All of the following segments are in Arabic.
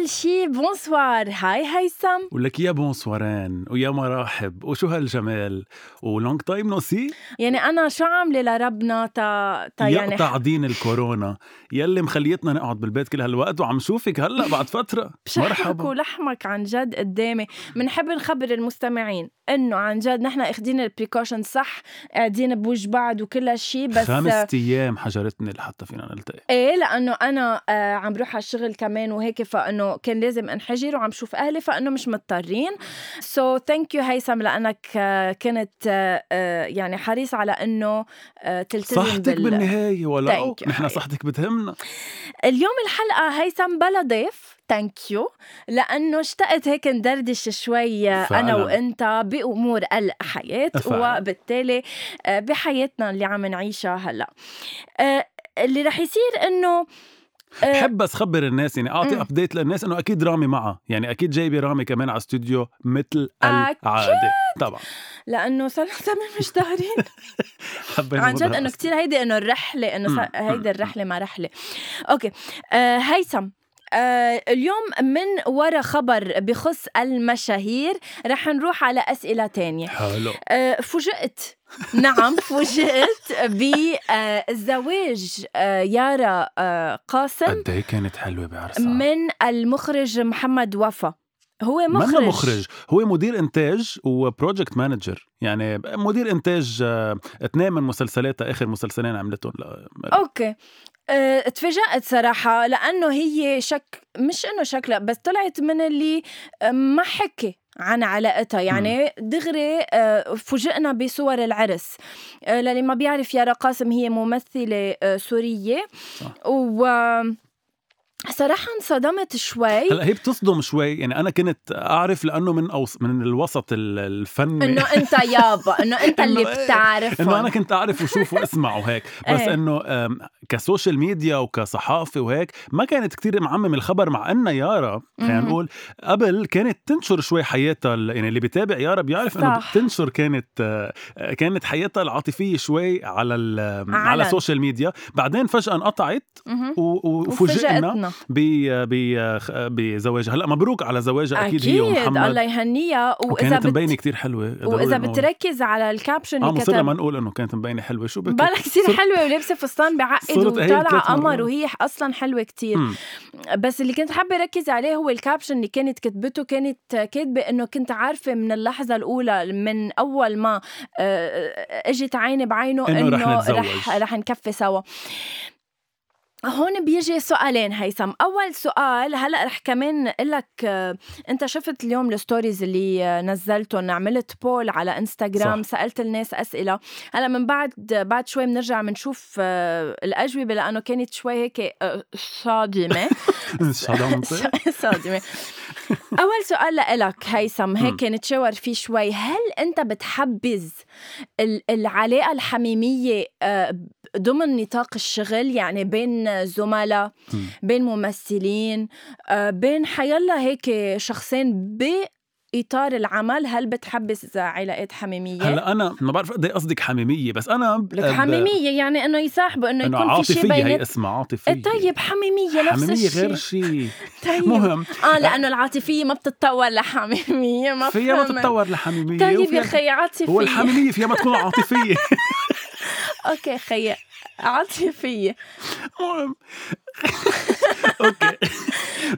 أول شي bonsoir. هاي هيثم ولك يا بونسوارين ويا مراحب وشو هالجمال؟ و long time no see؟ يعني أنا شو عاملة لربنا تا, تا يعني يقطع دين الكورونا. يلي مخليتنا نقعد بالبيت كل هالوقت وعم شوفك هلأ بعد فترة. مرحبا. ولحمك عن جد قدامي. بنحب نخبر المستمعين إنه عن جد نحن اخذين ال precaution صح قاعدين بوجه بعض وكل هالشي بس خمس أيام حجرتني لحتى فينا نلتقي. إيه لأنه أنا آه عم بروح على الشغل كمان وهيك فإنه كان لازم انحجر وعم شوف أهلي فأنه مش مضطرين so thank you هيثم لأنك آه كنت آه آه يعني حريص على إنه تلتزم صحتك بال... بالنهاية ولا نحن. صحتك بتهمنا اليوم الحلقة هيثم بلا ضيف thank you لأنه اشتقت هيك ندردش شوي آه، أنا فعلاً. وإنت بأمور الحياة فعلاً. وبالتالي بحياتنا اللي عم نعيشها هلا اللي رح يصير إنه بحب بس خبر الناس يعني أعطي. update للناس إنه أكيد رامي معها يعني أكيد جايبة رامي كمان على استوديو مثل. العادة. طبعا. لأنه صار لنا زمان مش دارين عن جد إنه بس. كتير هيدي إنه الرحلة إنه. هيدي الرحلة ما رحلة. أوكي. آه هيثم آه اليوم من ورا خبر بخص المشاهير رح نروح على أسئلة تانية. حلو. آه فوجئت نعم فوجئت بزواج يارا آه، قاسم قد إيه كانت حلوة بعرسها؟ من المخرج محمد وفا. هو مخرج مخرج. مخرج هو مدير إنتاج و project manager يعني مدير إنتاج آه، اثنين من مسلسلاتها آخر مسلسلين عملتهم. لا okay. أه، تفاجأت صراحة لأنه هي شك مش إنه شكلها بس طلعت من اللي ما حكي. عن علاقتها. يعني دغري أه، فوجئنا بصور العرس. أه، للي ما بيعرف يارا قاسم هي ممثلة أه، سورية. صح. و صراحة انصدمت شوي هلا هي بتصدم شوي يعني أنا كنت أعرف لأنه من أوس من الوسط ال- الفني إنه أنت يابا إنه أنت اللي إنه إيه، بتعرف إنه أنا كنت أعرف وشوف وأسمع وهيك بس إيه. إنه آم، ك social media وكصحافة وهيك ما كانت كتير معمم الخبر مع إن يارا خلينا. نقول قبل كانت تنشر شوي حياتها ال- يعني اللي بيتابع يارا بيعرف صح. بتنشر كانت آه، كانت حياتها العاطفية شوي على ال- على. ال social media بعدين فجأة انقطعت وفوجئنا بزواجها هلأ مبروك على زواجها أكيد, هي أكيد ومحمد الله يهنيها. وإذا وكانت بت... مبينة كتير حلوة. وإذا. بتركز على ال caption آه كتب ما نقول إنه كانت مبينة حلوة. شو بك بالك كثير صرت- حلوة ولابسة فستان بعقد وطالعة قمر. وهي أصلا حلوة كتير. مم. بس اللي كنت حابة ركز عليه هو ال caption اللي كانت كتبته. كانت كاتبة إنه كنت عارفة من اللحظة الأولى من أول ما آه، إجت عيني بعينه إنه رح. رح رح نكفي سوا. هون بيجي سؤالين هيثم. أول سؤال هلأ رح كمان لك أنت شفت اليوم ال stories اللي نزلتهم؟ عملت poll على انستغرام صح. سألت الناس أسئلة. هلأ من بعد بعد شوي بنرجع بنشوف آه، الأجوبة لأنه كانت شوي هيك آه، صادمة. صدمت صادمة. أول سؤال لإلك هيثم هيك نتشاور فيه شوي. هل أنت بتحبذ ال- العلاقة الحميمية آه، ضمن نطاق الشغل؟ يعني بين زملاء. بين ممثلين آه، بين حيلا هيك شخصين بإطار العمل هل بتحبذ علاقات حميمية؟ هلأ أنا ما بعرف قد إيه قصدك حميمية بس أنا لك حميمية يعني إنه يصاحبوا إنه إنه يكون في شيء عاطفيه هي اسمها عاطفية. إيه طيب حميمية نفس حميمية الشيء غير شيء طيب. مهم آه لأنه العاطفية ما بتتطور لحميمية ما فيها ما. تتطور لحميمية طيب يا خي عاطفية. هو الحميمية فيها ما تكون عاطفية. okay خي عاطفية. المهم okay.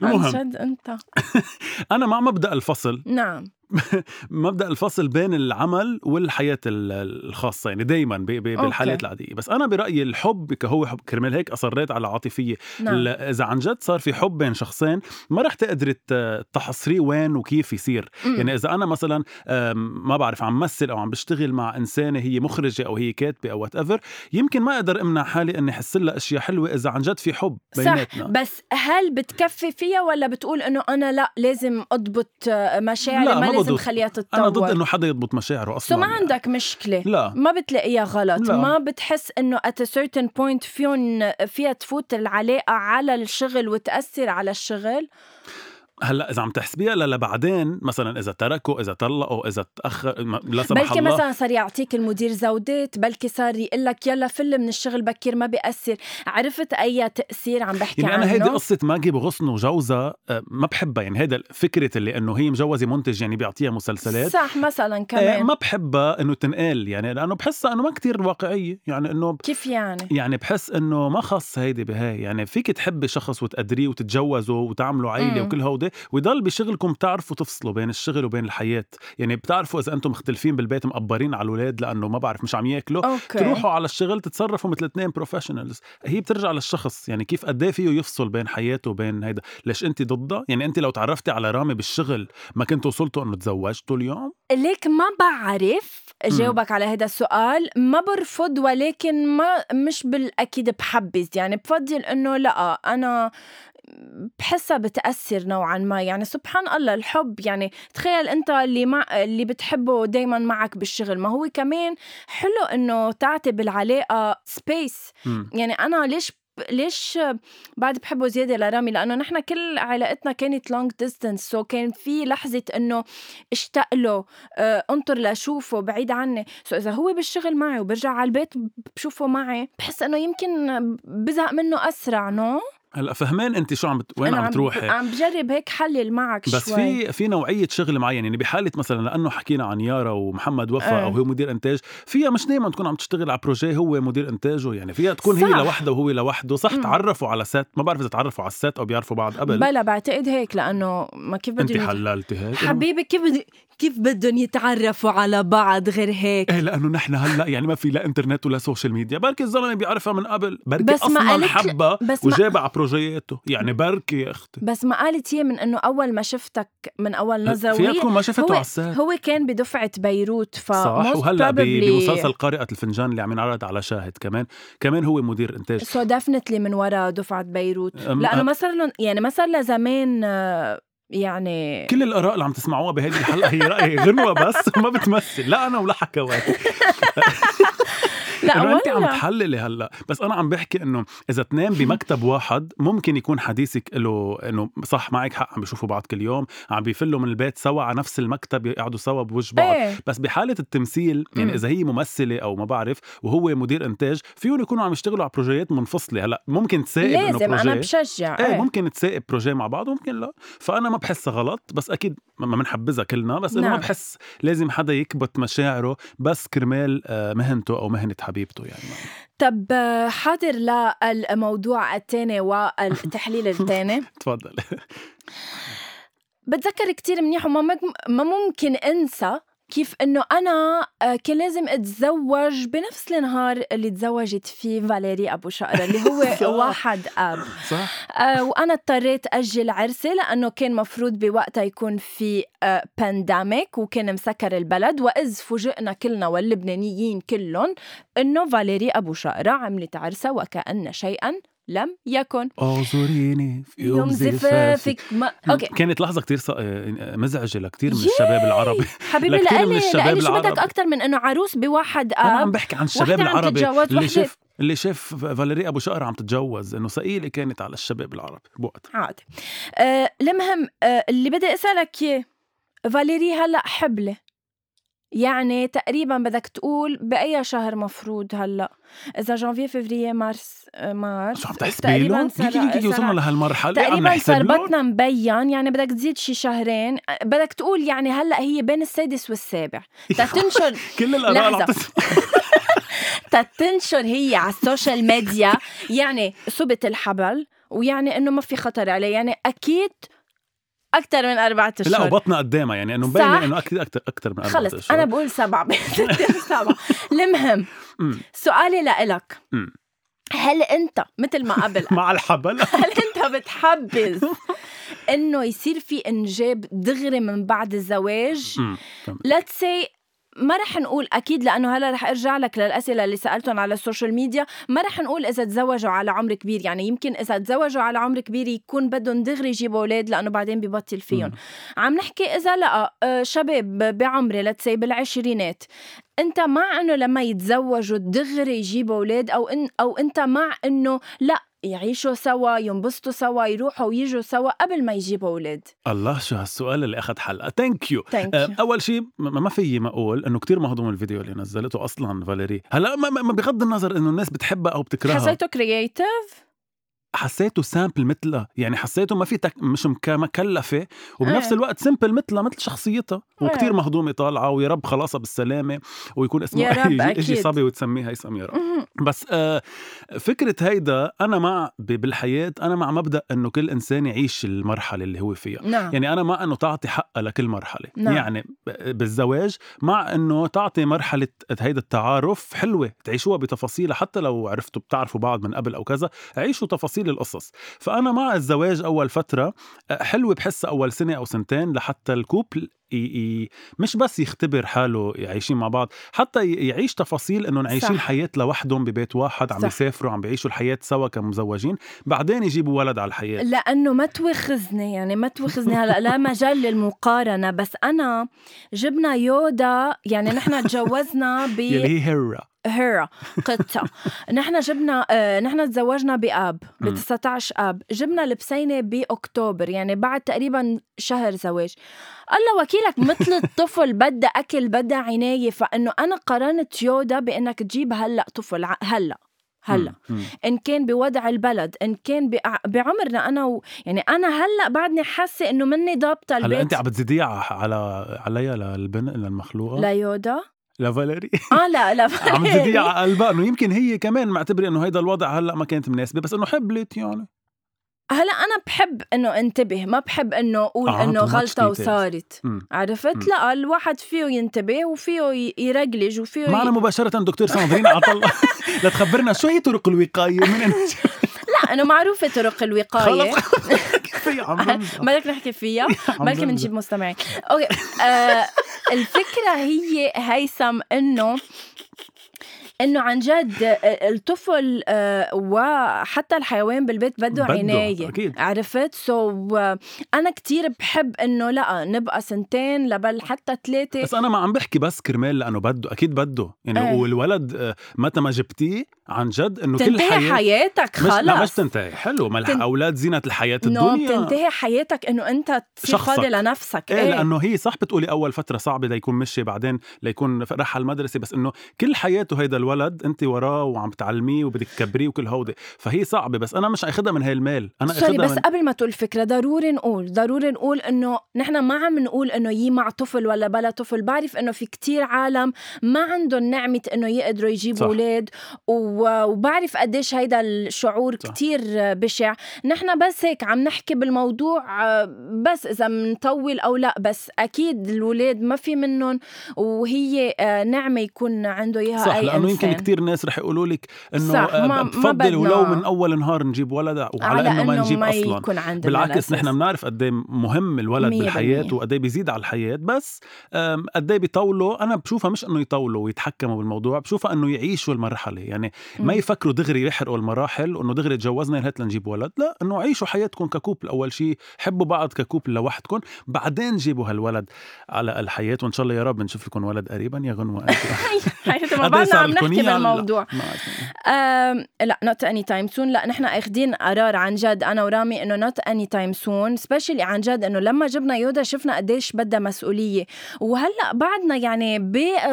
عن المهم. جد أنت. أنا مع مبدأ الفصل. نعم. مبدأ الفصل بين العمل والحياة ال- الخاصة يعني دائما بالحالات. العادية. بس أنا برأيي الحب كهو حب كرمال هيك أصريت على العاطفيه نعم. إذا عن جد صار في حب بين شخصين ما رح تقدري تحصريه وين وكيف يصير. مم. يعني إذا أنا مثلا ما بعرف عم بمثل أو عم بشتغل مع إنسانة هي مخرجة أو هي كاتبة أو whatever يمكن ما أقدر امنع حالي اني احس لها أشياء حلوة إذا عن جد في حب صح بيناتنا. بس هل بتكفي فيها ولا بتقول إنه أنا لا لازم أضبط مشاعري لا ما ما لازم تخليها تتطور؟ أنا ضد إنه حدا يضبط مشاعره أصلا so ما يعني. عندك مشكلة. لا. ما بتلاقيها غلط. لا. ما بتحس إنه at a certain point فيهم فيها تفوت العلاقة على الشغل وتأثر على الشغل؟ هلأ إذا عم تحسبيها لبعدين مثلا إذا تركوا إذا طلقوا إذا تأخر لا سمح بلكي الله. مثلا صار يعطيك المدير زودات بلكي صار يقول لك يلا فل من الشغل بكير ما بيأثر. عرفت أي تأثير عم بحكي يعني أنا عنه؟ هيدي قصة ماجي بغصن وجوزها آه، ما بحبها. يعني هيدا فكرة اللي إنه هي مجوزة منتج يعني بيعطيها مسلسلات. صح مثلا إيه كمان. ما بحبها إنه تنقال. يعني لأنه بحسها إنه ما كتير واقعية. يعني إنه كيف يعني؟ يعني بحس إنه ما خص هيدي بهاي. يعني فيك تحبي شخص وتقدريه وتتجوزوا وتعملوا عيلة. وكل هودي. ويضل بشغلكم بتعرفوا تفصلوا بين الشغل وبين الحياة. يعني بتعرفوا إذا أنتم مختلفين بالبيت مقبرين على الاولاد لأنه ما بعرف مش عم يأكلوا. okay. تروحوا على الشغل تتصرفوا مثل اثنين professionals هي بترجع للشخص يعني كيف قد فيه يفصل بين حياته وبين هيدا. ليش انت ضدها؟ يعني انت لو تعرفتي على رامي بالشغل ما كنتوا وصلتوا إنه تزوجتوا اليوم؟ ليك ما بعرف جاوبك على هذا السؤال. ما برفض ولكن ما مش بالأكيد بحبذ يعني بفضل إنه لا أنا بحسها بتأثر نوعا ما. يعني سبحان الله الحب يعني تخيل أنت اللي مع اللي بتحبه دايما معك بالشغل. ما هو كمان حلو إنه تعطي بالعلاقة space. يعني أنا ليش ليش بعد بحبه زيادة لرامي؟ لأنه نحن كل علاقتنا كانت long distance so كان في لحظة إنه اشتاق له آه، انطر لأشوفه بعيد عني. so إذا هو بالشغل معي وبرجع على البيت بشوفه معي بحس إنه يمكن بزهق منه أسرع no هلا فهمان انت شو عم بت... وين عم تروحي عم بجرب هيك حلل معك بس شوي في في نوعية شغل معين يعني بحالة مثلا لأنه حكينا عن يارا ومحمد وفا إيه. أو هو مدير إنتاج فيها مش دائما تكون عم تشتغل على projet هو مدير إنتاجه يعني فيها تكون هي صح. لوحده وهو لوحده صح مم. تعرفوا على set ما بعرف إذا تعرفوا على ال set أو بيعرفوا بعض قبل بلا بعتقد هيك لأنه ما كيف انت بدهم حللتي هيك حبيبي كيف بد- كيف بدهم يتعرفوا على بعض غير هيك؟ إيه لأنه نحن هلأ يعني ما في لا إنترنت ولا social media بركي الزلمة بيعرفها من قبل. بركي بس ما أصلا قالت- حبها بس ما- وجابها على بروجياته. يعني بركي يا أختي. بس ما قالت هي من إنه أول ما شفتك من أول نظرة فيها تكون ما شفته هو- على ال set هو كان بدفعة بيروت ف صح وهلأ بمسلسل قارئة الفنجان اللي عم ينعرض على شاهد كمان. كمان هو مدير إنتاج. سو ديفنتلي من وراء دفعة بيروت. لأنه ما صار لهم يعني ما صار لها زمان آه، يعني كل الآراء اللي عم تسمعوها بهذه الحلقة هي رأي غنوة بس ما بتمثل. لا أنا ولا حكواتي. لا إنه انت عم تحللي هلأ. بس أنا عم بحكي إنه إذا اثنين بمكتب واحد ممكن يكون حديثك له إنه صح معك حق عم بيشوفوا بعض كل يوم عم بيفلوا من البيت سوا على نفس المكتب يقعدوا سوا بوجه بعض. إيه. بس بحالة التمثيل يعني. إذا هي ممثلة أو ما بعرف وهو مدير إنتاج فيهم يكونوا عم يشتغلوا على بروجيات منفصلة. هلأ ممكن تصاقب إنه لازم أنا projet بشجع. إيه إيه. ممكن تصاقب projet مع بعض وممكن لا. فأنا ما بحسها غلط بس أكيد ما ما بنحبذها كلنا بس إنه ما نعم. بحس لازم حدا يكبت مشاعره بس كرمال آه، مهنته أو مهنة حبيبته يعني. طب حاضر للموضوع الثاني والتحليل الثاني تفضل. بتذكر كتير منيح وما ما ممكن انسى كيف إنه أنا آه، كان لازم أتزوج بنفس النهار اللي تزوجت فيه فاليري أبو شقرة اللي. هو واحد آب. صح. آه، وأنا اضطريت أجل عرسي لأنه كان مفروض بوقتها يكون في pandemic وكان مسكر البلد وإذ فوجئنا كلنا واللبنانيين كلهم إنه فاليري أبو شقرة عملت عرسها وكأن شيئا. لم يكن. اعذريني في يوم زفافك. ما... أوكي. كانت لحظة كتير ص... آه، مزعجة لكثير من. الشباب العربي. حبيبي لكتير من الشباب شو بدك. أكثر من إنه عروس بواحد أنا عم اب بحكي عن الشباب العربي. اللي شاف اللي شاف فاليري أبو شقر عم تتجوز إنه ثقيله كانت على الشباب العربي. بوقت عادي آه المهم آه اللي بدي أسألك إياه. فاليري هلأ حبلة؟ يعني تقريبا بدك تقول بأي شهر مفروض هلأ؟ إذا جانفي فevrier مارس آه، مارس شو عم تحسبي تقريباً له؟ صار- يجي يجي وصلنا صار- لهالمرحله عم تقريبا صار بطنا مبين يعني بدك تزيد شي شهرين. آه، بدك تقول يعني هلأ هي بين السادس والسابع. تتنشر كل. تسمع. تتنشر هي على ال social media. يعني ثبت الحبل ويعني إنه ما في خطر عليه. يعني أكيد أكثر من أربعة لا اشهر وبطنها قدامها يعني إنه. مبينه إنه أكثر أكثر من أربعة خلص أشهر. أنا بقول سبعة سبعة المهم. سؤالي لإلك. هل أنت مثل ما قبل مع الحبل هل أنت بتحبذ إنه يصير في إنجاب دغري من بعد الزواج أمم، فهمت. ما رح نقول أكيد لأنه هلا رح أرجع لك للأسئلة اللي سألتهم على ال social media. ما رح نقول إذا تزوجوا على عمر كبير يعني يمكن إذا تزوجوا على عمر كبير يكون بدهم دغري يجيبوا أولاد لأنه بعدين ببطل فيهم. عم نحكي إذا لا آه، شباب بعمري let's say بالعشرينات أنت مع إنه لما يتزوجوا دغري يجيبوا أولاد أو إن أو أنت مع إنه لا يعيشوا سوا ينبسطوا سوا يروحوا ويجوا سوا قبل ما يجيبوا أولاد. الله شو هالسؤال اللي أخذ حلقة. thank you thank you أول شيء ما في ما أقول إنه كتير مهضوم الفيديو اللي نزلته أصلا فاليري. هلأ ما, ما بغض النظر إنه الناس بتحبها أو بتكرهها حسيته creative حسيته simple مثلها يعني حسيته ما في تك... مش مكلفة وبنفس إيه. الوقت simple مثلها مثل شخصيتها وكتير إيه. مهضومة طالعة ويا رب خلاصها بالسلامة ويكون اسمه يا رب يجي, يجي أكيد. صبي وتسميه هيثم يا رب. بس آه فكرة هيدا أنا مع بالحياة أنا مع مبدأ إنه كل إنسان يعيش المرحلة اللي هو فيها نعم يعني أنا مع إنه تعطي حقها لكل مرحلة نعم. يعني بالزواج مع إنه تعطي مرحلة هيدا التعارف حلوة تعيشوها بتفاصيلها حتى لو عرفتوا بتعرفوا بعض من قبل أو كذا عيشوا تفاصيل القصص فأنا مع الزواج أول فترة حلوة بحسها أول سنة أو سنتين لحتى الكوبل. مش بس يختبر حاله عايشين مع بعض حتى يعيش تفاصيل إنهم عايشين صح. حياة لوحدهم ببيت واحد عم صح. يسافروا عم بيعيشوا الحياة سوا كمزوجين بعدين يجيبوا ولد على الحياة لأنه ما توخزني يعني ما توخزني هلأ لا مجال للمقارنة بس أنا جبنا يودا يعني نحن تجوزنا ب يلي هي هيرا هيرا قطة نحن جبنا آه نحن تزوجنا بآب ب مم. 19 آب. جبنا البسينة بأكتوبر يعني بعد تقريبا شهر زواج. الله وكيلك مثل الطفل بدها أكل بدها عناية فإنه أنا قارنت يودا بإنك تجيب هلأ طفل هلأ هلأ. إن كان بوضع البلد إن كان بع- بعمرنا أنا و... يعني أنا هلأ بعدني حاسة إنه مني ضابطة هلأ البيت. انت عم بتزيديها على عليها للبنت للمخلوقة؟ ليودا. لفاليري آه لا لا عم على قلبها انه يمكن هي كمان معتبرة إنه هيدا الوضع هلأ ما كانت مناسبة بس إنه حبلت يعني هلأ أنا بحب إنه انتبه ما بحب إنه أقول آه، إنه غلطة. وصارت. مم. عرفت؟ مم. لا الواحد فيه ينتبه وفيه يرجلج وفيه معنا ي... مباشرة دكتور ساندرين عطلة لتخبرنا شو هي طرق الوقاية من لا انه معروفة طرق بمزح. بدك نحكي فيها بلكي. بنجيب مستمعين. okay. آه الفكرة هي هيثم إنه إنه عن جد آه، الطفل آه، وحتى الحيوان بالبيت بده عناية أكيد. عرفت؟ so, أنا كتير بحب إنه لا نبقى سنتين لبل حتى ثلاثة بس أنا ما عم بحكي بس كرمال لأنه بده أكيد بده. يعني إيه. والولد آه، متى ما جبتيه عن جد إنه كل تنتهي حياة حياتك مش لا مش خلص تنتهي. حلو ما تن- الأولاد زينة الحياة نو الدنيا. بتنتهي حياتك إنه أنت تصير. فاضي لنفسك. إيه لأنه هي صح بتقولي أول فترة صعبة ليكون مشي بعدين ليكون راح على المدرسة بس إنه كل حياته هيدا الولد انت وراه وعم تعلميه وبدك تكبريه وكل هودي فهي صعبة بس أنا مش اخذها من هاي المال أنا سوري بس من قبل ما تقول فكرة ضروري نقول ضروري نقول إنه نحن ما عم نقول إنه يي مع طفل ولا بلا طفل بعرف إنه في كتير عالم ما عندهم نعمة إنه يقدروا يجيبوا. أولاد و- وبعرف قديش هيدا الشعور صح. كتير بشع نحن بس هيك عم نحكي بالموضوع بس إذا منطول أو لا بس أكيد الولاد ما في منهم وهي آه، نعمة يكون عنده إياها صح أي لأنه انسان يمكن كتير ناس رح يقولوا لك إنه آه، بفضل. ولو من أول نهار نجيب ولد وعلى على انه ما نجيب ما أصلا. يكون عندنا بالعكس. نحن بنعرف قد مهم الولد بالحياة. وقد بيزيد على الحياة. بس قد إيه بيطولوا أنا بشوفها مش إنه يطولوا ويتحكموا بالموضوع بشوفها إنه يعيشوا المرحلة. يعني ما. يفكروا دغري يحرقوا المراحل وإنه دغري تجوزنا هات لنجيب ولد. لا إنه عيشوا حياتكم ك couple. أول شيء حبوا بعض ك couple لوحدكم بعدين جيبوا هالولد على الحياة. وإن شاء الله يا رب نشوف لكم ولد قريبا يا غنوة. حياتي ما إيه بعدنا عم نحكي بالموضوع. لا not any time soon لا نحن أخذين قرار عن جد أنا ورامي إنه not any time soon specially عن جد إنه لما جبنا يودا شفنا قديش بدها مسؤولية. وهلأ بعدنا يعني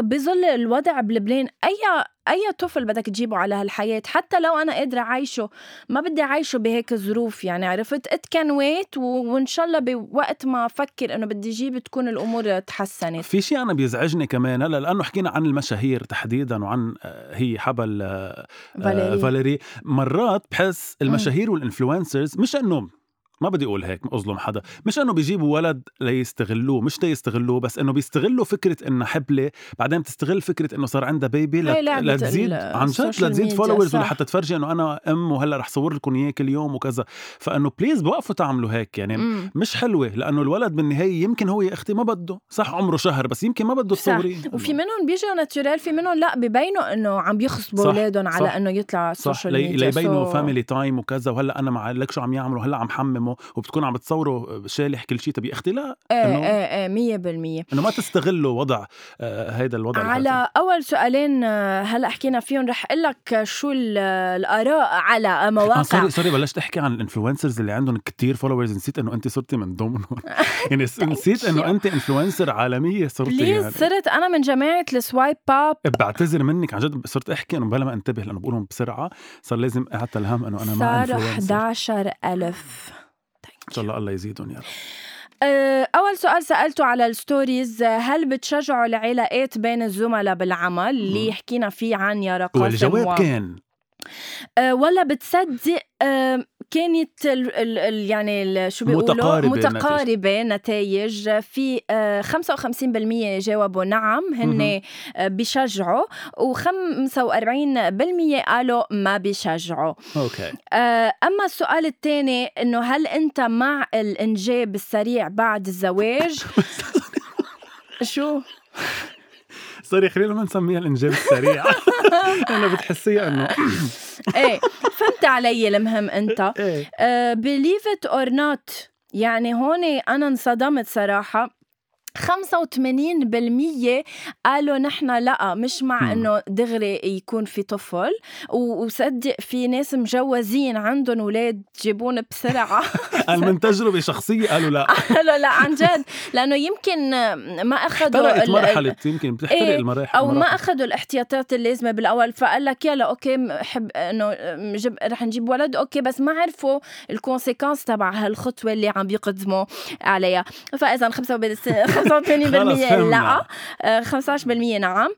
بظل الوضع بلبنان أي أي طفل بدك تجيبه على هالحياة حتى لو أنا قادرة أعيشه ما بدي أعيشه بهيك ظروف يعني عرفت؟ it can wait وإن شاء الله بوقت ما أفكر إنه بدي أجيب تكون الأمور تحسنت. في شيء أنا بيزعجني كمان هلأ لأنه حكينا عن المشاهير تحديدا وعن آه، هي حبل آه، آه، فاليري. فاليري. مرات بحس المشاهير وال influencers مش انه ما بدي أقول هيك أظلم حدا مش إنه بيجيبوا ولد ليستغلوه مش ليستغلوه بس إنه بيستغلوا فكرة إنه حبلة بعدين بتستغل فكرة إنه صار عندها baby هاي لعبة لتزيد عن جد لتزيد followers. ولحتى تفرجي إنه أنا أم وهلأ رح صور لكم إياه كل يوم وكذا فإنه please بوقفوا تعملوا هيك يعني مم. مش حلوة لأنه الولد بالنهاية يمكن هو يا أختي ما بده صح عمره شهر بس يمكن ما بده صح. تصوريه وفي منهم بيجوا natural في منهم لا ببينوا إنه عم يخصبوا صح، أولادهم على. إنه يطلع صح ليبينوا فاميلي تايم وكذا وهلأ أنا مع لك شو عم يعملوا هلأ عم حممه وبتكون عم بتصوروا شالح كل شيء أختي لا إيه إنه- إيه إيه مية بالمية. إنه ما تستغلوا وضع آه هيدا الوضع. على أول سؤالين آه، هلأ حكينا فيهم رح أقول لك شو ال- الآراء على آه مواقع sorry sorry بلشت أحكي عن ال influencers اللي عندهم كتير followers نسيت إنه انت صرتي من ضمنهم. يعني س- نسيت إنه انت influencer عالمية صرتي please يعني. صرت أنا من جماعة ال swipe up بعتذر منك عن جد صرت أحكي إنه بلا ما انتبه لأنه بقولهم بسرعة صار لازم أعطي الهم إنه أنا ما صار influencer 11 ألف. إن شاء الله الله يزيدهم يا رب. أه، أول سؤال سألته على ال stories هل بتشجعوا العلاقات بين الزملاء بالعمل؟ اللي. حكينا فيه عن يارا قاسم والجواب و... كان. أه، ولا بتصدق أه، كانت ال ال ال يعني ال شو بيقولوا؟ متقاربة متقاربة نتائج. في أه، 55% جاوبوا نعم هن. أه، بيشجعوا و45% قالوا ما بيشجعوا. okay. آه، أما السؤال الثاني إنه هل أنت مع الإنجاب السريع بعد الزواج؟ شو؟ سوري خلينا ما نسميها الإنجاب السريع. أنا بتحسيها إنه. إيه فهمت علي المهم أنت. إيه. uh, believe it or not يعني هون أنا انصدمت صراحة. 85% قالوا نحن لا مش مع. إنه دغري يكون في طفل. وصدق في ناس مجوزين عندهم أولاد جيبون بسرعة. قال من تجربة شخصية قالوا لا. لا لا عن جد. لأنه يمكن ما أخذوا ال- مرحلة يمكن بتحترق إيه، المراحل أو ما. أخذوا الاحتياطات اللازمة بالأول. فقال لك يلا okay حب إنه جب رح نجيب ولد. okay بس ما عرفوا ال conséquences تبع هالخطوة اللي عم يقدموا عليها. فاذا 85% خلص فهمنا. لا آه، 15% نعم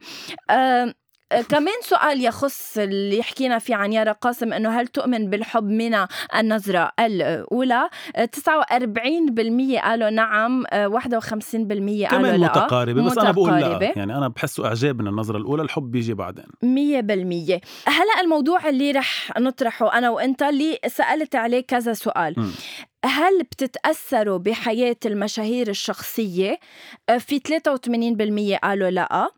آه، آه، كمان سؤال يخص اللي حكينا فيه عن يارا قاسم إنه هل تؤمن بالحب من النظرة الأولى؟ آه، 49% قالوا نعم آه، 51% قالوا كمان لا. متقاربة بس أنا بقول لا. يعني أنا بحسه إعجاب من النظرة الأولى الحب بيجي بعدين. مية بالمية. هلأ الموضوع اللي رح نطرحه أنا وأنت اللي سألت عليه كذا سؤال. مم. هل بتتأثروا بحياة المشاهير الشخصية؟ في 83% قالوا لا.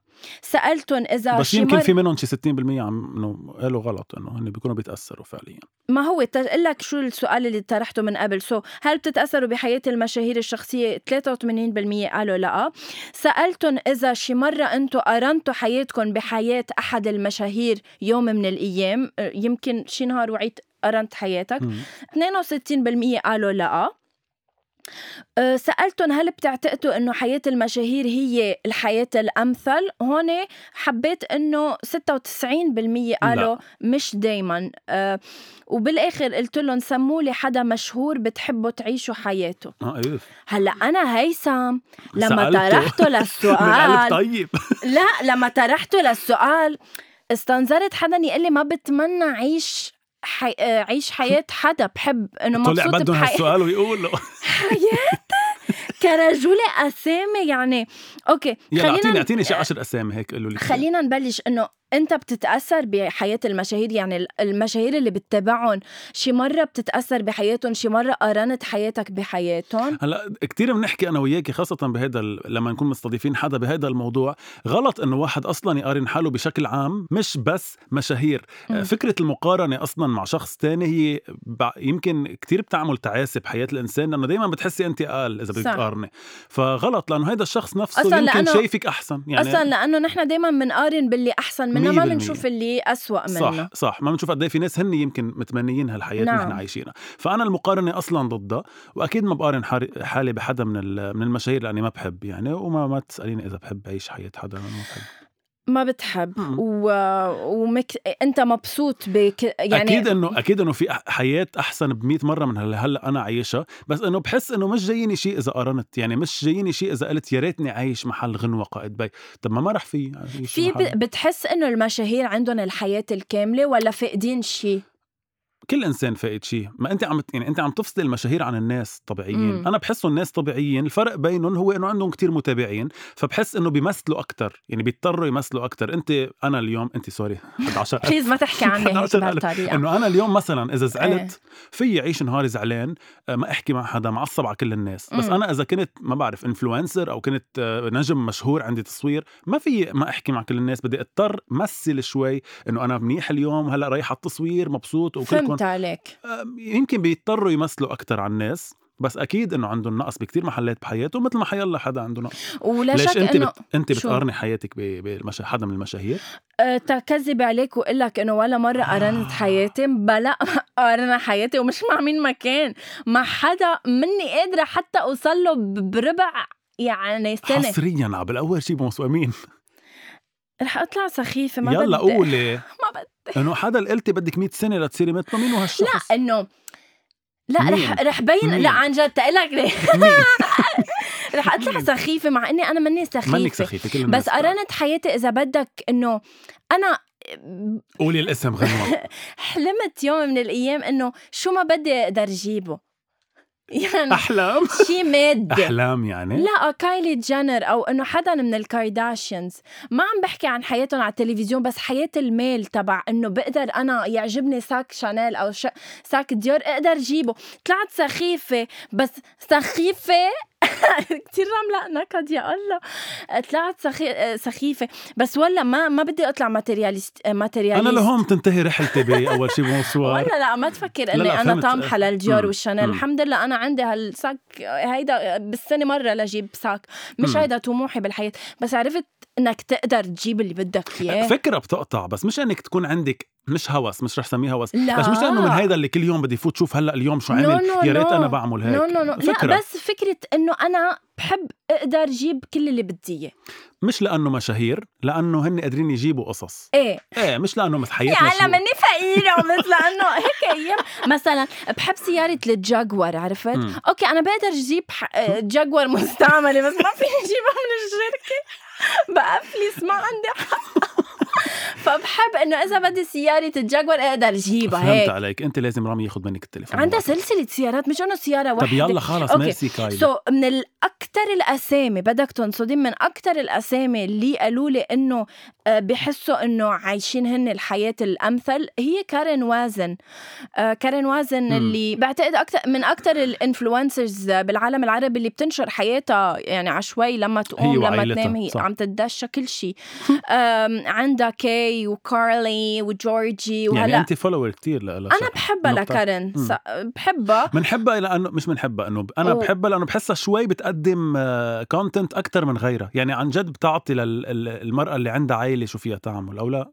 سألتهم إذا بس يمكن مر- في منهم شي 60% عم إنه قالوا غلط إنه هن بيكونوا بيتأثروا فعليا. ما هو تقول لك شو السؤال اللي طرحته من قبل. سو هل بتتأثروا بحياة المشاهير الشخصية؟ 83% قالوا لا. سألتهم إذا شي مرة أنتوا قارنتوا حياتكم بحياة أحد المشاهير يوم من الأيام أه، يمكن شي نهار وعيت قارنت حياتك. مم. 62% قالوا لا. سألتهم هل بتعتقدوا إنه حياة المشاهير هي الحياة الأمثل؟ هون حبيت إنه 96% قالوا مش دايما. أه وبالآخر قلت لهم سموا لي حدا مشهور بتحبوا تعيشوا حياته آه إيه هلأ أنا هيثم. لما. طرحته للسؤال طيب. لا لما طرحته للسؤال استنظرت حدا يقول لي ما بتمنى عيش حي... آه، عيش حياة حدا بحب. انه طلع مبسوط بدهم بحياتي هالسؤال ويقولوا كرجولة أسامي يعني. أوكي يلا اعطيني خلينا أعطيني شي 10 أسامي هيك قولوا لي خلينا نبلش إنه أنت بتتأثر بحياة المشاهير يعني المشاهير اللي بتتابعهم شي مرة بتتأثر بحياتهم شي مرة قارنت حياتك بحياتهم هلا كثير بنحكي أنا وياكي خاصة بهذا ال- لما نكون مستضيفين حدا بهذا الموضوع غلط إنه واحد أصلا يقارن حاله بشكل عام مش بس مشاهير مم. فكرة المقارنة أصلا مع شخص تاني هي يمكن كثير بتعمل تعاسة بحياة الإنسان لأنه دائما بتحسي أنت أقل إذا بدك. تقارني فغلط لأنه هذا الشخص نفسه أصلاً يمكن لأنه- شايفك أحسن يعني أصلا لأنه نحن دايما بنقارن باللي أحسن منا ما. بنشوف اللي أسوأ صح منه صح ما بنشوف قد إيه في ناس هن يمكن متمنيين هالحياة نعم. نحن عايشينها فأنا المقارنة أصلا ضدها وأكيد ما بقارن حالي- بحدا من من المشاهير لأني ما بحب يعني وما ما تسأليني إذا بحب أعيش حياة حدا ما بحب ما بتحب مم. و... ومك... أنت مبسوط بك يعني أكيد إنه أكيد إنه في حياة أحسن ب 100 مرة من اللي هلا أنا عايشها بس إنه بحس إنه مش جاييني شيء إذا قارنت يعني مش جاييني شيء إذا قلت يا ريتني عايش محل غنوة قائد بي طب ما ما رح في في. ب... بتحس إنه المشاهير عندهم الحياة الكاملة ولا فاقدين شيء؟ كل إنسان فاقد شيء. ما أنت عم يعني أنت عم تفصل المشاهير عن الناس الطبيعيين مم. أنا بحسهم الناس طبيعيين الفرق بينهم هو إنه عندهم كتير متابعين. فبحس إنه بيمثلوا أكثر يعني بيضطروا يمثلوا أكثر أنت أنا اليوم أنت sorry 11 please ما تحكي عني هيك 11,000. بهالطريقة. إنه أنا اليوم مثلا إذا إيه. زعلت في اعيش نهاري زعلان آه، ما أحكي مع حدا معصب على كل الناس. بس مم. أنا إذا كنت ما بعرف influencer أو كنت آه، نجم مشهور عندي تصوير ما في ما أحكي مع كل الناس. بدي أضطر مثل شوي إنه أنا منيح اليوم هلأ رايح على التصوير مبسوط وكلكم فهمت عليك. آه، يمكن بيضطروا يمثلوا أكثر على الناس بس أكيد إنه عندهم نقص بكتير محلات بحياته مثل ما حيلا حدا عنده نقص. ولا ليش شك أنت إنه بت... أنت؟ بتقارني حياتك ب... بالمش... حدا من المشاهير؟ أه، تكذب عليك وأقول لك إنه ولا مرة قارنت حياتي بلا قارنا حياتي ومش مع مين ما كان مع حدا مني قادرة حتى أوصل له بربع يعني سنة. حصريا على بالاول شيء بمسؤمين رح أطلع سخيفة ما يلا بدي قولي. ما بدي إنه حدا قلتي بدك 100 سنة لتصيري مثله مين هو هالشخص؟ لا انه لا؟ رح رح بين؟ لا عن جد تقلك ليه؟ رح أطلع سخيفة مع إني أنا مني منك سخيفه سخيفة كل بس قرنت حياتي إذا بدك إنه أنا قولي الاسم غنوة حلمت يوم من الأيام إنه شو ما بدي أقدر جيبه يعني أحلام؟ شي مادي أحلام يعني؟ لا كايلي جينر أو إنه حدا من الكارداشيانز. ما عم بحكي عن حياتهم على التلفزيون بس حياة ال mail تبع إنه بقدر أنا يعجبني sac شانيل أو ش... sac ديور أقدر جيبه. طلعت سخيفة بس سخيفة كثير عم نكد يا الله طلعت سخي... سخيفة بس ولا ما ما بدي أطلع matérialiste matérialiste أنا لهون تنتهي رحلتي باول شيء bonsoir ولا لا ما تفكر إني أنا. طامحة للديور. والشانيل. الحمد لله أنا عندي هال sac هيدا بالسنة مرة لجيب sac مش. هيدا طموحي بالحياة بس عرفت إنك تقدر تجيب اللي بدك إياه فكرة بتقطع بس مش إنك تكون عندك مش هوس مش رح سميه هوس. لا. بس مش لأنه من هيدا اللي كل يوم بدي فوت شوف هلأ اليوم شو No, عمل. no, يا ريت no. أنا بعمل هيك. no no no فكرة. لا بس فكرة إنه أنا بحب أقدر جيب كل اللي بدي إياه. مش لأنه مشاهير لأنه هن قادرين يجيبوا قصص. إيه. إيه مش لأنه مثل حياتنا يا شو. هلا مني فقيرة مثل انه هيك أيام. مثلا بحب سيارة الجاكور عرفت؟ مم. okay أنا بقدر أجيب. آه، جاكور مستعملة بس ما فيني اجيبها من الشركة. بقفلس ما عندي حق. فبحب إنه إذا بدي سيارة الجاكور أقدر أجيبها فهمت هيك عليك أنت لازم رامي ياخذ منك التليفون عندها. سلسلة سيارات مش إنه سيارة طب واحدة يلا خلص okay. merci كايلي so, من الاكثر الأسامي بدك تنصدم من أكثر الأسامي اللي قالوا لي إنه آه، بحسوا إنه عايشين هن الحياة الأمثل هي كارين وازن آه، كارين وازن. اللي بعتقد أكثر من أكثر ال influencers بالعالم العربي اللي بتنشر حياتها يعني عشوائي لما تقوم لما تنام هي صح. عم تدشى كل شيء عندها كي وكارلي وجورجي وهلا يعني انت follower كثير لها أنا بحبها مم. س- بحبها بنحبها لأنه مش بنحبها إنه أنا. بحبها لأنه بحسها شوي بتقدم content أكثر من غيرها يعني عن جد بتعطي للمراه اللي عندها عائله شو فيها تعمل أو لا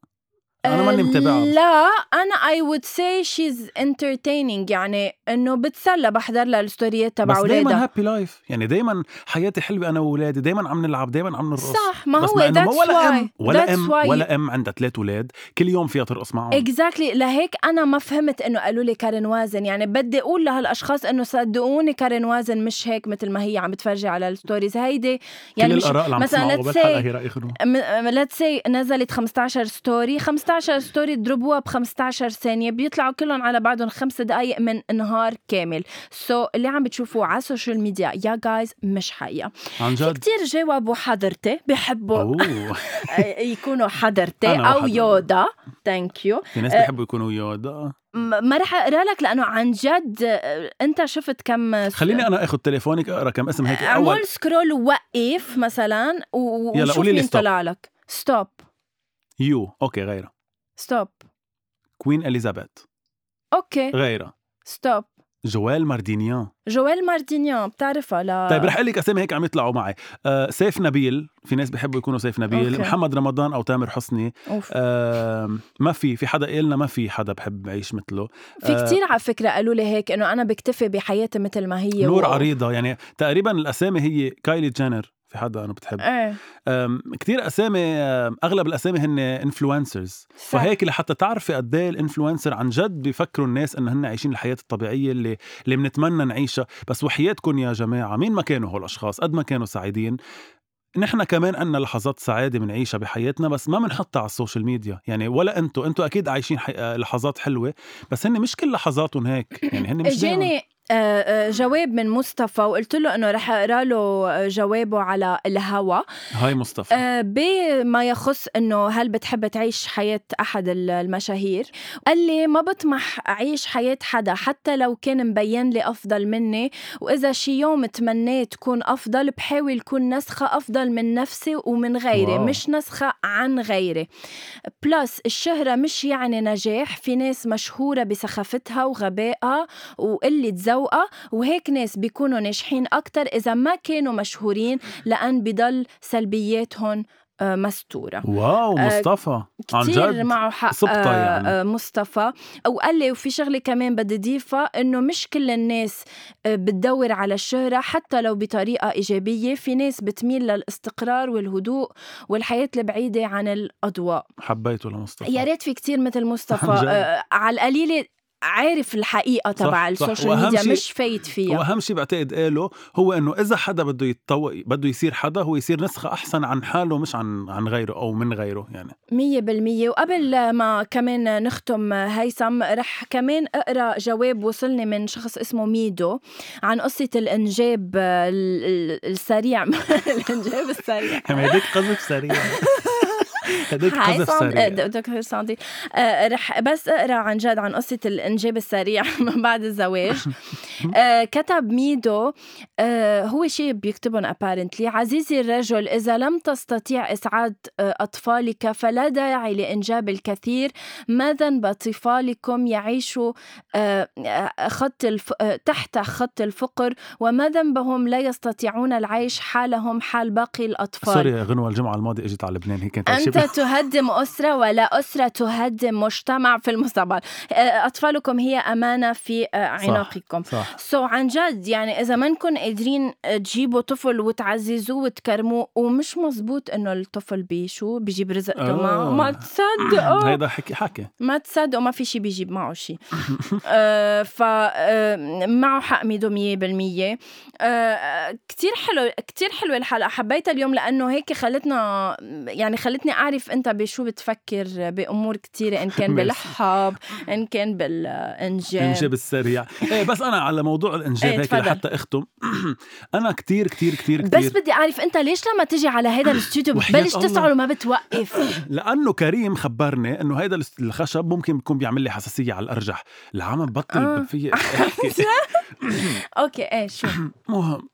أنا ماني متابعها. لا أنا I would say she's entertaining يعني إنه بتسلى بحضر لها الستوريات تبع بس دايما أولادها. happy life يعني دايما حياتي حلوة أنا وأولادي دايما عم نلعب دايما عم نرقص. صح ما هو that's ولا أم ولا أم why. ولا أم عندها ثلاث أولاد. كل يوم فيها ترقص معهم. exactly لهيك أنا ما فهمت إنه قالوا لي كارين وازن يعني بدي أقول لهالأشخاص إنه صدقوني كارين وازن مش هيك مثل ما هي عم بتفرجي على ال stories. هيدي يعني كل مش الآراء اللي عم مثلاً خنو let's see نزلت 15 story 15 story اضربوها ب 15 ثانية. بيطلعوا كلهم على بعضهم خمس دقائق من نهار كامل. so, اللي عم بتشوفوه على ال social media يا guys مش حقيقة. عن جد؟ كتير جاوبوا حضرتي بحبوا يكونوا حضرتي أو. يودا. thank you في ناس أه، بيحبوا يكونوا يودا. ما رح أقرأ لك لأنه عن جد آه، أنت شفت كم خليني أنا آخذ تليفونك أقرأ كم اسم هيك أول. اعمل scroll ووقف مثلا و- يلا وشوف قولي لي. طلع لك. ستوب يو أوكي غيرها ستوب كوين اليزابيث أوكي غيرها ستوب جوال ماردينيان جويل ماردينيان بتعرفها لا. طيب رح أقول لك أسامي هيك عم يطلعوا معي. آه سيف نبيل في ناس بيحبوا يكونوا سيف نبيل. okay. محمد رمضان أو تامر حسني. أوف. آه ما في في حدا قالنا ما في حدا بحب اعيش مثله. في آه، كتير على فكرة قالوا لي هيك إنه أنا بكتفي بحياتي مثل ما هي نور و- عريضة يعني تقريبا الأسامي هي كايلي جينر. في حدا أنا بتحب. إيه. أم، كتير أسامي أغلب الأسامي هن influencers. فهيك لحتى تعرفي قد إيه ال influencer عن جد بيفكروا الناس إنه هن عايشين الحياة الطبيعية اللي اللي بنتمنى نعيشها. بس وحياتكم يا جماعة مين ما كانوا هول الاشخاص قد ما كانوا سعيدين. نحن كمان عنا لحظات سعادة بنعيشها بحياتنا بس ما بنحطها على ال social media. يعني ولا أنتم أنتم أكيد عايشين حي... لحظات حلوة بس هن مش كل لحظاتهم هيك. يعني هن مش إجاني جواب من مصطفى وقلت له إنه رح أقرأ له آه، جوابه على الهوا. هاي مصطفى. آه، بما يخص إنه هل بتحب تعيش حياة أحد ال- المشاهير؟ قال لي ما بطمح أعيش حياة حدا حتى لو كان مبين لي أفضل مني وإذا شي يوم تمنيت كون أفضل بحاول كون نسخة أفضل من نفسي ومن غيري واو. مش نسخة عن غيري. plus الشهرة مش يعني نجاح في ناس مشهورة بسخافتها وغبائها وقلة ذوقها وهيك ناس بيكونوا ناجحين أكتر إذا ما كانوا مشهورين لأن بضل سلبياتهم آه، مستورة. wow آه، مصطفى عن جد. معه حق آه، يعني. مصطفى. وقال لي وفي شغلة كمان بدي ضيفها إنه مش كل الناس بتدور على الشهرة حتى لو بطريقة إيجابية في ناس بتميل للاستقرار والهدوء والحياة البعيدة عن الأضواء. حبيته لمصطفى. يا ريت في كتير مثل مصطفى على القليلة عارف الحقيقة تبع. ال social media مش فايت فيها. وأهم شيء بعتقد قاله هو إنه إذا حدا بده يتطو... بده يصير حدا هو يصير نسخة أحسن عن حاله مش عن عن غيره أو من غيره يعني. مية بالمية. وقبل ما كمان نختم هيثم رح كمان أقرأ جواب وصلني من شخص اسمه ميدو عن قصة الإنجاب ال- ال- السريع. الإنجاب السريع. هديك قذف سريع هديك سريع دكتور ساندي آه، رح بس اقرا عن جد عن قصة الإنجاب السريع من بعد الزواج. آه، كتب ميدو آه، هو شيء بيكتبهم ابارنتلي عزيزي الرجل إذا لم تستطيع إسعاد آه، أطفالك فلا داعي لإنجاب الكثير. ما ذنب طفالكم يعيشوا آه، آه، خط الف... آه، تحت خط الفقر. وما ذنبهم؟ لا يستطيعون العيش حالهم حال باقي الأطفال. sorry غنوة الجمعة الماضية إجت على لبنان هي كانت شبه تهدم أسرة ولا أسرة تهدم مجتمع في المستقبل. آه، أطفالكم هي أمانة في آه، عناقكم. صح. so, عن جد يعني إذا ما نكون قادرين تجيبوا طفل وتعززوه وتكرموه ومش مزبوط إنه الطفل بيشو بيجيب رزقته آه. معه ما تصدقوا. هيدا حكي حكي. ما تصدقوا ما في شي بيجيب معه شي. آه ف آه، معه حق ميدو مية بالمية. آه كتير حلو كتير حلوة الحلقة. حبيتها اليوم لأنه هيك خلتنا يعني خلتني أنت بشو بتفكر بأمور كتيرة إن كان. بالحب إن كان بالإنجاب. الانجاب السريع. إيه بس أنا على موضوع الإنجاب إيه، هيك. لحتى أختم. أنا كتير كتير كتير بس بدي أعرف أنت ليش لما تجي على هيدا الاستوديو بتبلش. تسعر وما بتوقف؟ لأنه كريم خبرني إنه هيدا الخشب ممكن يكون بيعمل لي حساسية على الأرجح. العام بطل آه. في احكي أوكي إيه شو؟ مهم.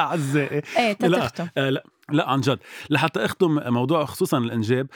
أعزائي. إيه لا تتختم آه لا. لا عن جد. لحتى أختم موضوع خصوصا الإنجاب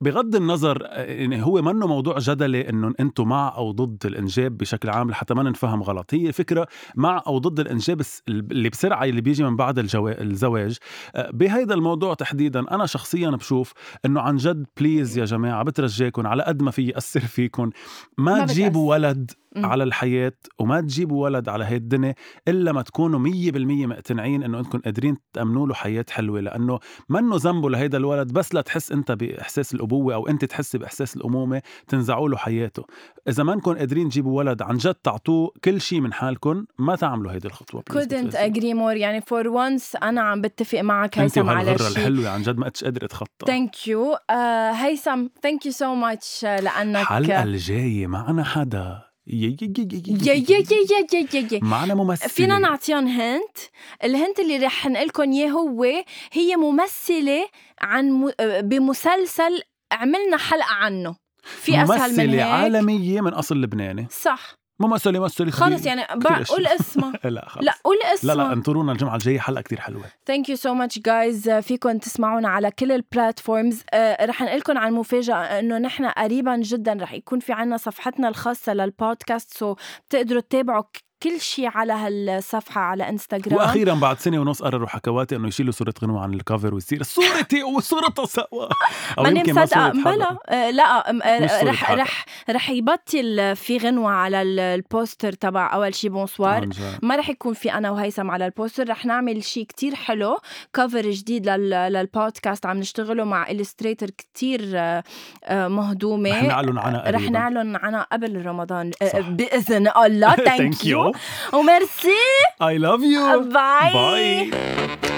بغض النظر يعني هو منه موضوع جدلي إنه أنتم مع أو ضد الإنجاب بشكل عام لحتى ما نفهم غلط. هي فكرة مع أو ضد الإنجاب اللي بسرعة اللي بيجي من بعد الجوا... الزواج. آه، بهيدا الموضوع تحديدا أنا شخصيا بشوف إنه عن جد بليز يا جماعة بترجاكم على قد ما في يأثر فيكم ما, ما تجيبوا ولد مم. على الحياة وما تجيبوا ولد على هي الدنيا إلا ما تكونوا مية بالمية مقتنعين إنه إنكم قادرين تأمنوا له حياة حلوة لأنه منه ذنبه لهيدا الولد بس لا تحس أنت بإحساس الأبوة أو أنت تحسي بإحساس الأمومة تنزعوا له حياته. إذا ما إنكم قادرين تجيبوا ولد عن جد تعطوه كل شيء من حالكم ما تعملوا هيدي الخطوة please couldn't agree more. يعني for once أنا عم بتفق معك هيثم على شيء. الحلوة عن جد ما قدرتش قادر أتخطى. thank you هيثم thank you so much لأنك الحلقة الجاية معنا حدا. معنا ممثلة. فينا نعطيهم hint ال hint اللي رح نقلكم إياه هو هي ممثلة عن م... بمسلسل عملنا حلقة عنه. في أسهل من هيك. ممثلة عالمية من أصل لبناني. صح. ممثله ممثله خلص يعني. قول اسمها لا خلص. لا قول لا اسمها لا انطرونا الجمعة الجاية حلقة كتير حلوة. thank you so much guys فيكم تسمعونا على كل ال platforms uh, رح نقلكم عن مفاجاه إنه نحن قريبا جدا رح يكون في عنا صفحتنا الخاصة للبودكاست so بتقدروا تتابعوا كل شيء على هالصفحة على انستغرام وأخيرا بعد سنة ونص قرروا حكواتي إنه يشيلوا صورة غنوة عن ال cover ويصير صورتي وصورتها سوا. أو ماني حدا. بلا. آه، لا آه، رح. رح رح يبطل في غنوة على ال- ال poster تبع أول شي bonsoir. ما رح يكون في أنا وهيثم على ال poster رح نعمل شيء كتير حلو. cover جديد لل... للبودكاست عم نشتغله مع illustrator كتير آه، مهضومة. رح نعلن عنها رح نعلن عنها قبل رمضان. بإذن الله. thank you Og merci. I love you. Bye. Bye.